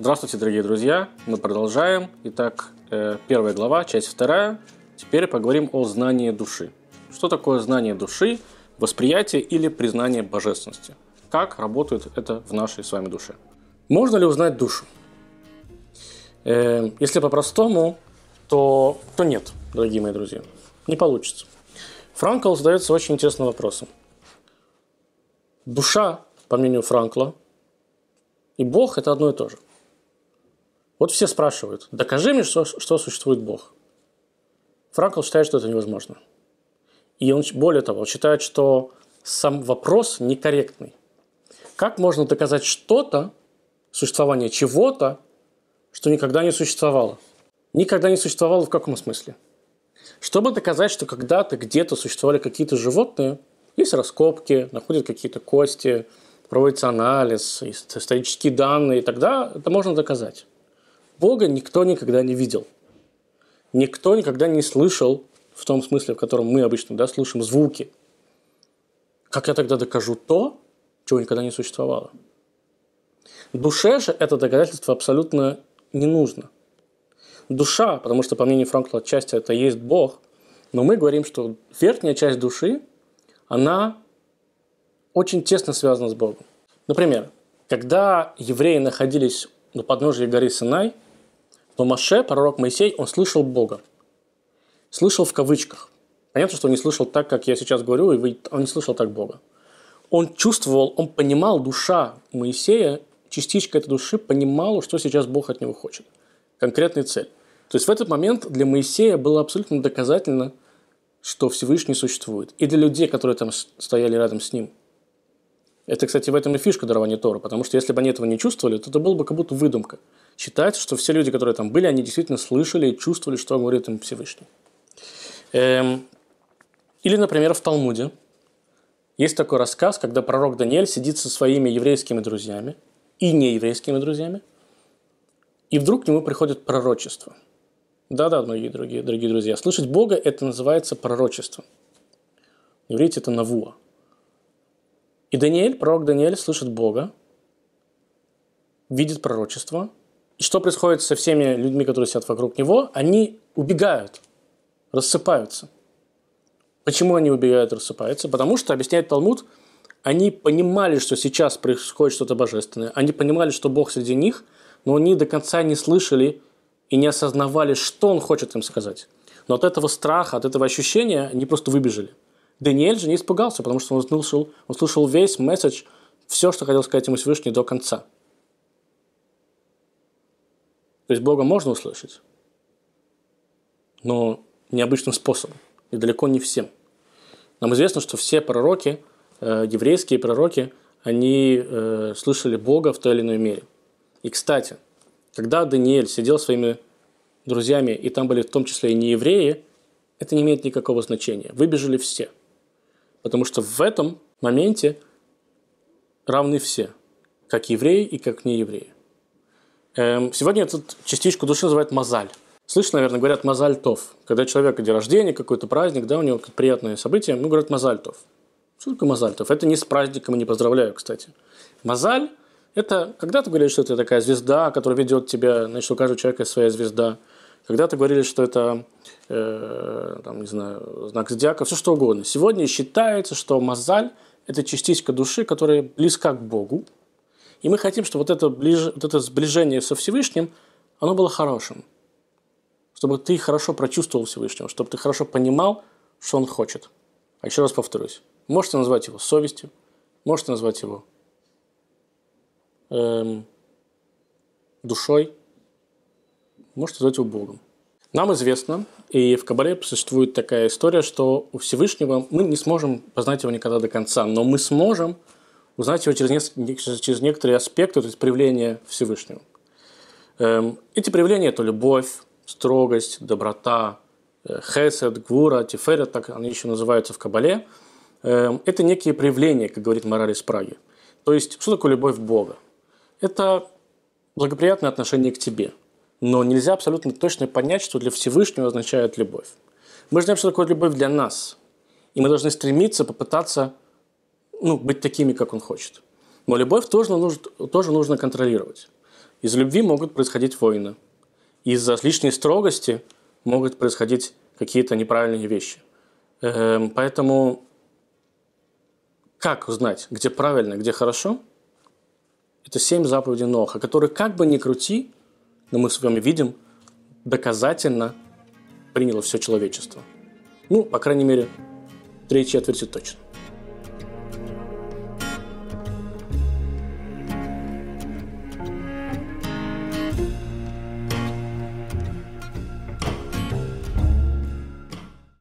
Здравствуйте, дорогие друзья. Мы продолжаем. Итак, э, первая глава, часть вторая. Теперь поговорим о знании души. Что такое знание души, восприятие или признание божественности? Как работает это в нашей с вами душе? Можно ли узнать душу? Э, если по-простому, то, то нет, дорогие мои друзья. Не получится. Франкл задается очень интересным вопросом. Душа, по мнению Франкла, и Бог – это одно и то же. Вот все спрашивают, докажи мне, что, что существует Бог. Франкл считает, что это невозможно. И он, более того, считает, что сам вопрос некорректный. Как можно доказать что-то, существование чего-то, что никогда не существовало? Никогда не существовало в каком смысле? Чтобы доказать, что когда-то где-то существовали какие-то животные, есть раскопки, находят какие-то кости, проводится анализ, исторические данные, тогда это можно доказать. Бога никто никогда не видел. Никто никогда не слышал в том смысле, в котором мы обычно да, слышим звуки. Как я тогда докажу то, чего никогда не существовало? Душе же это доказательство абсолютно не нужно. Душа, потому что, по мнению Франкла, отчасти это есть Бог, но мы говорим, что верхняя часть души, она очень тесно связана с Богом. Например, когда евреи находились на подножии горы Синай, то Маше, пророк Моисей, он слышал Бога. Слышал в кавычках. Понятно, что он не слышал так, как я сейчас говорю, и он не слышал так Бога. Он чувствовал, он понимал, душа Моисея, частичка этой души понимала, что сейчас Бог от него хочет. Конкретная цель. То есть в этот момент для Моисея было абсолютно доказательно, что Всевышний существует. И для людей, которые там стояли рядом с ним – это, кстати, в этом и фишка дарования Тора, потому что если бы они этого не чувствовали, то это было бы как будто выдумка. Считается, что все люди, которые там были, они действительно слышали и чувствовали, что говорит им Всевышний. Эм... Или, например, в Талмуде есть такой рассказ, когда пророк Даниэль сидит со своими еврейскими друзьями и нееврейскими друзьями, и вдруг к нему приходит пророчество. Да-да, многие другие, дорогие друзья. Слышать Бога – это называется пророчеством. Иврите – это навуа – и Даниэль, пророк Даниэль, слышит Бога, видит пророчество. Что происходит со всеми людьми, которые сидят вокруг него? Они убегают, рассыпаются. Почему они убегают, рассыпаются? Потому что, объясняет Талмуд, они понимали, что сейчас происходит что-то божественное. Они понимали, что Бог среди них, но они до конца не слышали и не осознавали, что Он хочет им сказать. Но от этого страха, от этого ощущения они просто выбежали – Даниэль же не испугался, потому что он слышал, он слышал весь месседж, все, что хотел сказать ему Всевышний до конца. То есть Бога можно услышать, но необычным способом, и далеко не всем. Нам известно, что все пророки, э, еврейские пророки, они э, слышали Бога в той или иной мере. И, кстати, когда Даниэль сидел своими друзьями, и там были в том числе и не евреи, это не имеет никакого значения. Выбежали все – Потому что в этом моменте равны все, как евреи и как неевреи. Эм, сегодня эту частичку души называют мозаль. Слышно, наверное, говорят мозальтов. Когда человек день рождения, какой-то праздник, да, у него приятное событие, мы говорят мозальтов. Что такое мозальтов? Это не с праздником, не поздравляю, кстати. Мозаль – это когда ты говоришь, что это такая звезда, которая ведет тебя, значит, у каждого человека своя звезда. Когда-то говорили, что это э, там, не знаю, знак зодиака, все что угодно. Сегодня считается, что мозаль – это частичка души, которая близка к Богу. И мы хотим, чтобы вот это, ближ... вот это сближение со Всевышним, оно было хорошим. Чтобы ты хорошо прочувствовал Всевышнего, чтобы ты хорошо понимал, что Он хочет. А еще раз повторюсь. Можете назвать его совестью, можете назвать его эм, душой, можете назвать его Богом. Нам известно, и в Кабале существует такая история, что у Всевышнего мы не сможем познать его никогда до конца, но мы сможем узнать его через, через некоторые аспекты, то есть проявления Всевышнего. Эм, эти проявления – это любовь, строгость, доброта, э, хесед, гвура, тиферет, так они еще называются в Кабале. Эм, это некие проявления, как говорит мораль из Праги. То есть, что такое любовь Бога? Это благоприятное отношение к тебе – но нельзя абсолютно точно понять, что для Всевышнего означает любовь. Мы знаем, что такое любовь для нас. И мы должны стремиться, попытаться ну, быть такими, как он хочет. Но любовь тоже нужно, тоже нужно контролировать. Из любви могут происходить войны. Из-за лишней строгости могут происходить какие-то неправильные вещи. Эм, поэтому как узнать, где правильно, где хорошо? Это семь заповедей Ноха, которые как бы ни крути, но мы с вами видим, доказательно приняло все человечество. Ну, по крайней мере, три четверти точно.